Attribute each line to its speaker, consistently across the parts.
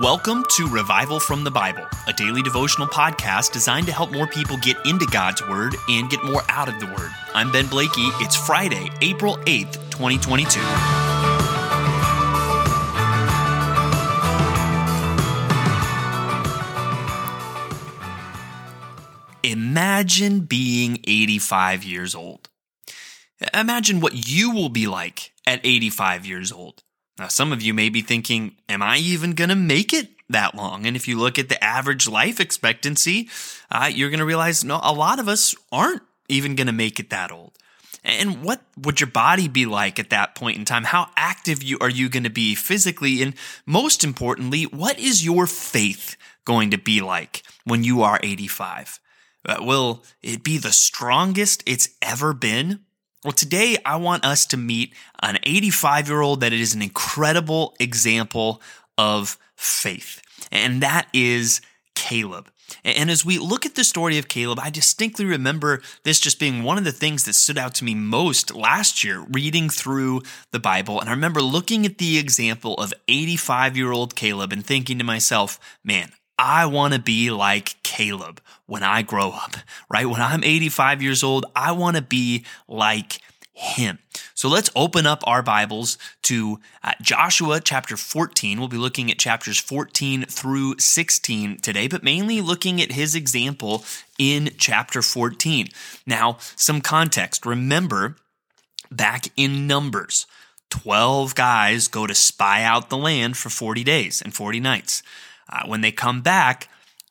Speaker 1: Welcome to Revival from the Bible, a daily devotional podcast designed to help more people get into God's Word and get more out of the Word. I'm Ben Blakey. It's Friday, April 8th, 2022. Imagine being 85 years old. Imagine what you will be like at 85 years old. Now, some of you may be thinking, am I even going to make it that long? And if you look at the average life expectancy, uh, you're going to realize, no, a lot of us aren't even going to make it that old. And what would your body be like at that point in time? How active you are you going to be physically? And most importantly, what is your faith going to be like when you are 85? Uh, will it be the strongest it's ever been? Well, today I want us to meet an 85 year old that is an incredible example of faith, and that is Caleb. And as we look at the story of Caleb, I distinctly remember this just being one of the things that stood out to me most last year reading through the Bible. And I remember looking at the example of 85 year old Caleb and thinking to myself, man, I want to be like Caleb when I grow up, right? When I'm 85 years old, I want to be like him. So let's open up our Bibles to uh, Joshua chapter 14. We'll be looking at chapters 14 through 16 today, but mainly looking at his example in chapter 14. Now, some context. Remember, back in Numbers, 12 guys go to spy out the land for 40 days and 40 nights. Uh, when they come back,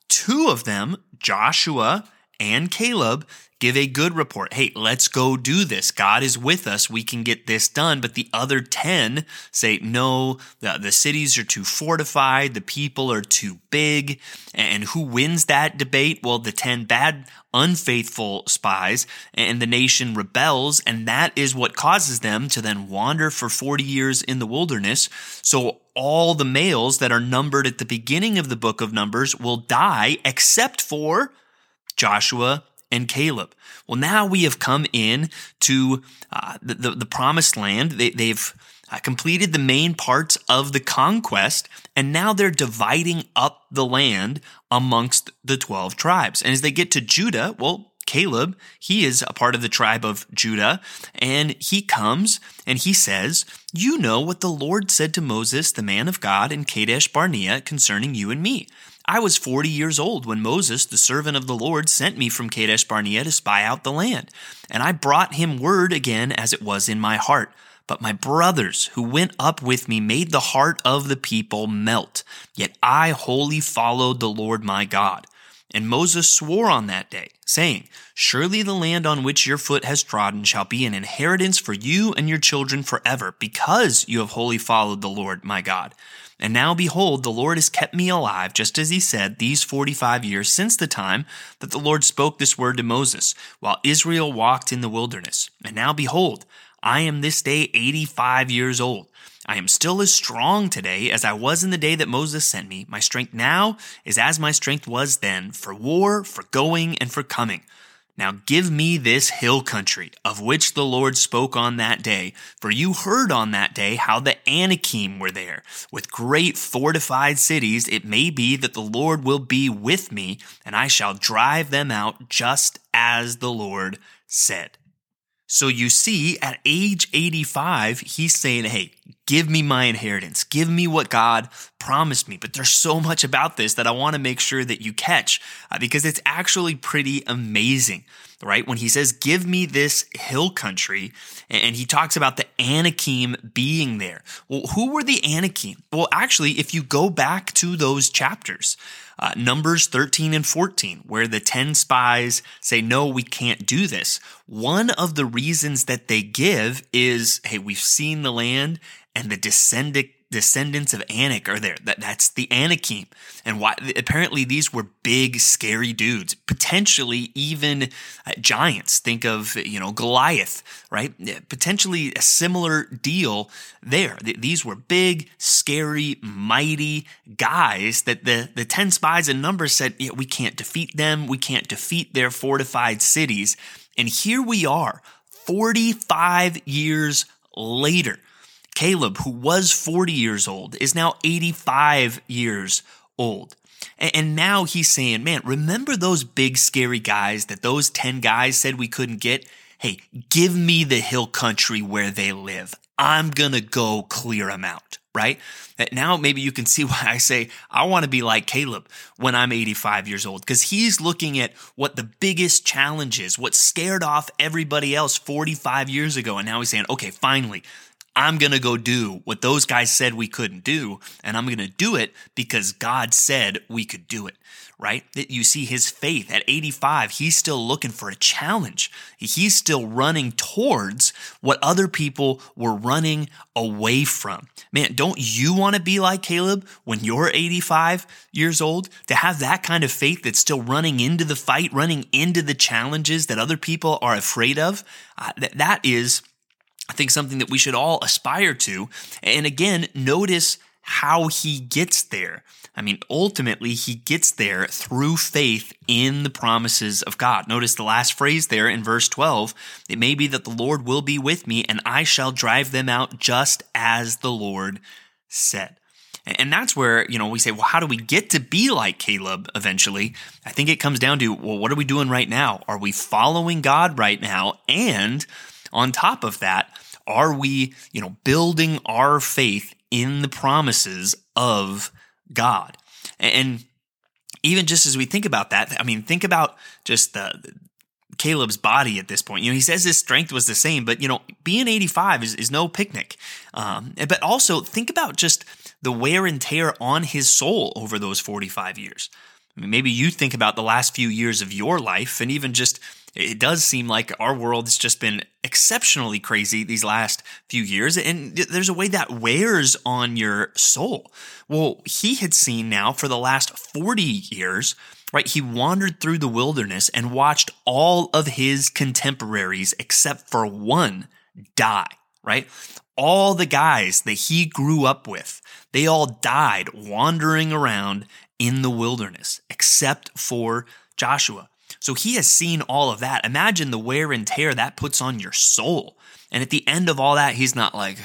Speaker 1: two of them, Joshua and Caleb, give a good report. Hey, let's go do this. God is with us. We can get this done. But the other 10 say, no, the, the cities are too fortified. The people are too big. And who wins that debate? Well, the 10 bad, unfaithful spies and the nation rebels. And that is what causes them to then wander for 40 years in the wilderness. So all the males that are numbered at the beginning of the book of Numbers will die except for Joshua and Caleb. Well, now we have come in to uh, the, the, the, promised land. They, have uh, completed the main parts of the conquest, and now they're dividing up the land amongst the 12 tribes. And as they get to Judah, well, Caleb, he is a part of the tribe of Judah, and he comes and he says, You know what the Lord said to Moses, the man of God, in Kadesh Barnea concerning you and me. I was 40 years old when Moses, the servant of the Lord, sent me from Kadesh Barnea to spy out the land. And I brought him word again as it was in my heart. But my brothers who went up with me made the heart of the people melt. Yet I wholly followed the Lord my God. And Moses swore on that day, saying, Surely the land on which your foot has trodden shall be an inheritance for you and your children forever, because you have wholly followed the Lord my God. And now behold, the Lord has kept me alive, just as he said, these 45 years since the time that the Lord spoke this word to Moses, while Israel walked in the wilderness. And now behold, I am this day 85 years old. I am still as strong today as I was in the day that Moses sent me. My strength now is as my strength was then, for war, for going, and for coming. Now give me this hill country of which the Lord spoke on that day. For you heard on that day how the Anakim were there. With great fortified cities, it may be that the Lord will be with me, and I shall drive them out just as the Lord said. So you see, at age 85, he's saying, Hey, give me my inheritance. Give me what God promised me. But there's so much about this that I want to make sure that you catch uh, because it's actually pretty amazing, right? When he says, Give me this hill country, and he talks about the Anakim being there. Well, who were the Anakim? Well, actually, if you go back to those chapters, uh, Numbers 13 and 14, where the 10 spies say, No, we can't do this. One of the reasons that they give is, Hey, we've seen the land and the descendant descendants of Anak are there. That that's the Anakim, and why apparently these were big, scary dudes, potentially even uh, giants. Think of you know Goliath, right? Potentially a similar deal there. These were big, scary, mighty guys that the the ten spies in Numbers said, yeah, we can't defeat them. We can't defeat their fortified cities. And here we are, forty five years later Caleb, who was 40 years old, is now 85 years old. And now he's saying, man, remember those big scary guys that those 10 guys said we couldn't get? Hey, give me the hill country where they live. I'm going to go clear them out, right? Now maybe you can see why I say I want to be like Caleb when I'm 85 years old because he's looking at what the biggest challenge is, what scared off everybody else 45 years ago. And now he's saying, okay, finally, I'm going to go do what those guys said we couldn't do. And I'm going to do it because God said we could do it, right? That you see his faith at 85, he's still looking for a challenge. He's still running towards what other people were running away from. Man, don't you want to be like Caleb when you're 85 years old? To have that kind of faith that's still running into the fight, running into the challenges that other people are afraid of? Uh, that, that is I think something that we should all aspire to. And again, notice how he gets there. I mean, ultimately, he gets there through faith in the promises of God. Notice the last phrase there in verse 12 it may be that the Lord will be with me, and I shall drive them out just as the Lord said. And that's where, you know, we say, well, how do we get to be like Caleb eventually? I think it comes down to, well, what are we doing right now? Are we following God right now? And on top of that, are we, you know, building our faith in the promises of God? And even just as we think about that, I mean, think about just the, Caleb's body at this point. You know, he says his strength was the same, but you know, being 85 is, is no picnic. Um, but also think about just the wear and tear on his soul over those 45 years. I mean, maybe you think about the last few years of your life and even just it does seem like our world has just been exceptionally crazy these last few years. And there's a way that wears on your soul. Well, he had seen now for the last 40 years, right? He wandered through the wilderness and watched all of his contemporaries, except for one, die, right? All the guys that he grew up with, they all died wandering around in the wilderness, except for Joshua. So he has seen all of that. Imagine the wear and tear that puts on your soul. And at the end of all that, he's not like,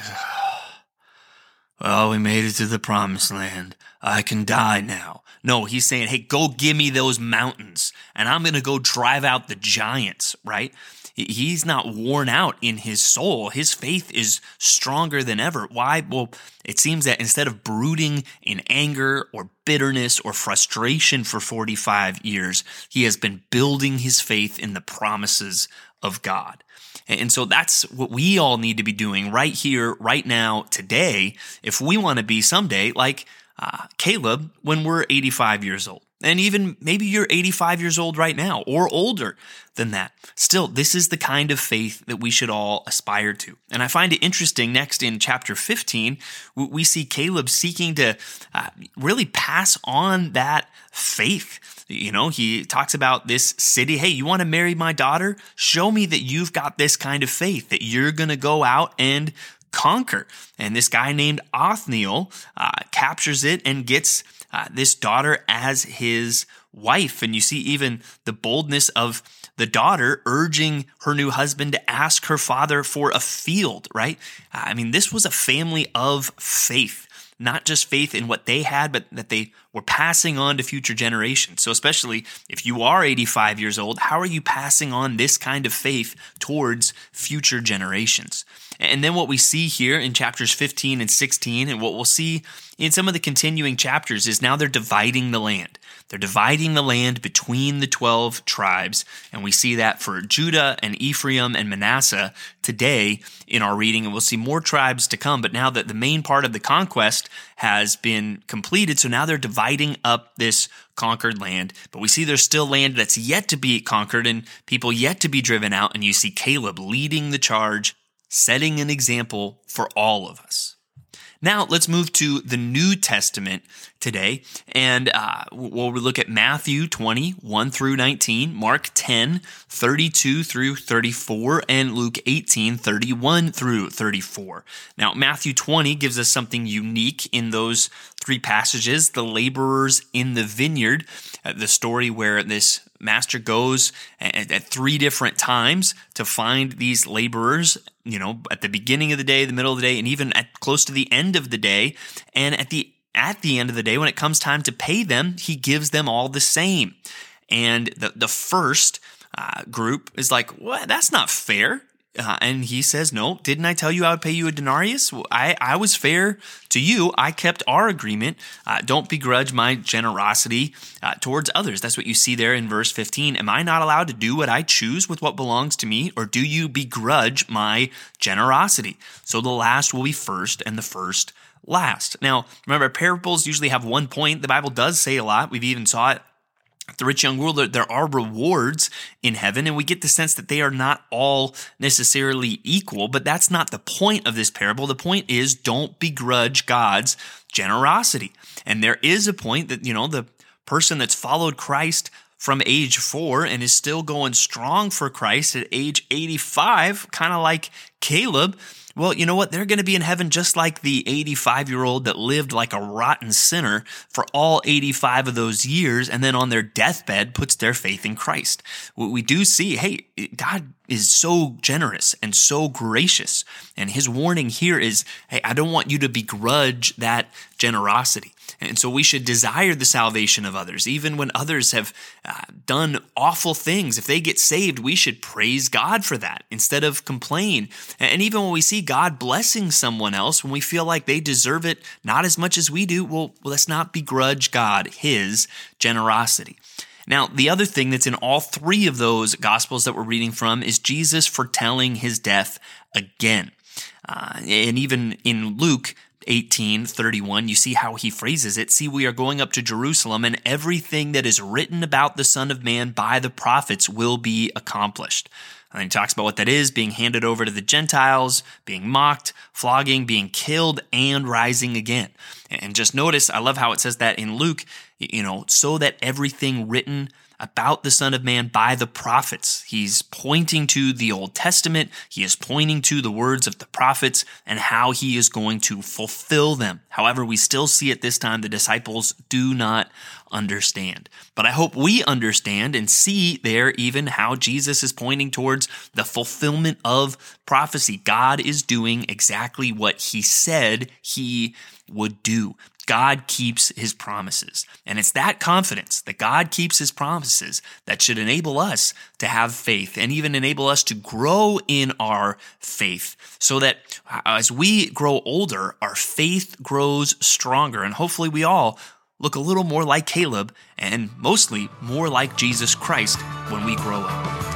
Speaker 1: well, we made it to the promised land. I can die now. No, he's saying, hey, go give me those mountains and I'm going to go drive out the giants, right? He's not worn out in his soul. His faith is stronger than ever. Why? Well, it seems that instead of brooding in anger or bitterness or frustration for 45 years, he has been building his faith in the promises of God. And so that's what we all need to be doing right here, right now, today, if we want to be someday like uh, Caleb when we're 85 years old. And even maybe you're 85 years old right now or older than that. Still, this is the kind of faith that we should all aspire to. And I find it interesting next in chapter 15, we see Caleb seeking to uh, really pass on that faith. You know, he talks about this city. Hey, you want to marry my daughter? Show me that you've got this kind of faith, that you're going to go out and conquer. And this guy named Othniel uh, captures it and gets uh, this daughter as his wife. And you see even the boldness of the daughter urging her new husband to ask her father for a field, right? I mean, this was a family of faith not just faith in what they had, but that they were passing on to future generations. So, especially if you are 85 years old, how are you passing on this kind of faith towards future generations? And then what we see here in chapters 15 and 16, and what we'll see in some of the continuing chapters, is now they're dividing the land. They're dividing the land between the 12 tribes. And we see that for Judah and Ephraim and Manasseh today in our reading. And we'll see more tribes to come. But now that the main part of the conquest has been completed, so now they're dividing up this conquered land. But we see there's still land that's yet to be conquered and people yet to be driven out. And you see Caleb leading the charge setting an example for all of us. Now, let's move to the New Testament today, and uh, we'll look at Matthew 20, 1 through 19, Mark 10, 32 through 34, and Luke 18, 31 through 34. Now, Matthew 20 gives us something unique in those three passages the laborers in the vineyard, uh, the story where this master goes at, three different times to find these laborers, you know, at the beginning of the day, the middle of the day, and even at close to the end of the day. And at the at the end of the day, when it comes time to pay them, he gives them all the same. And the, the first uh, group is like, what? That's not fair. Uh, and he says, No, didn't I tell you I would pay you a denarius? I, I was fair to you. I kept our agreement. Uh, don't begrudge my generosity uh, towards others. That's what you see there in verse 15. Am I not allowed to do what I choose with what belongs to me, or do you begrudge my generosity? So the last will be first, and the first last. Now, remember, parables usually have one point. The Bible does say a lot. We've even saw it the rich young ruler, there are rewards in heaven, and we get the sense that they are not all necessarily equal, but that's not the point of this parable. The point is don't begrudge God's generosity. And there is a point that, you know, the person that's followed Christ from age four and is still going strong for Christ at age 85, kind of like Caleb, well, you know what? They're going to be in heaven just like the 85 year old that lived like a rotten sinner for all 85 of those years and then on their deathbed puts their faith in Christ. We do see, hey, God is so generous and so gracious. And his warning here is, hey, I don't want you to begrudge that generosity. And so we should desire the salvation of others, even when others have uh, done awful things. If they get saved, we should praise God for that instead of complain. And even when we see God blessing someone else, when we feel like they deserve it not as much as we do, well, let's not begrudge God his generosity. Now, the other thing that's in all three of those gospels that we're reading from is Jesus foretelling his death again. Uh, and even in Luke, 1831, you see how he phrases it. See, we are going up to Jerusalem, and everything that is written about the Son of Man by the prophets will be accomplished. And he talks about what that is being handed over to the Gentiles, being mocked, flogging, being killed, and rising again. And just notice, I love how it says that in Luke, you know, so that everything written about the Son of Man by the prophets. He's pointing to the Old Testament. He is pointing to the words of the prophets and how he is going to fulfill them. However, we still see at this time the disciples do not understand. But I hope we understand and see there even how Jesus is pointing towards the fulfillment of prophecy. God is doing exactly what he said he would do. God keeps his promises. And it's that confidence that God keeps his promises that should enable us to have faith and even enable us to grow in our faith so that as we grow older, our faith grows stronger. And hopefully we all look a little more like Caleb and mostly more like Jesus Christ when we grow up.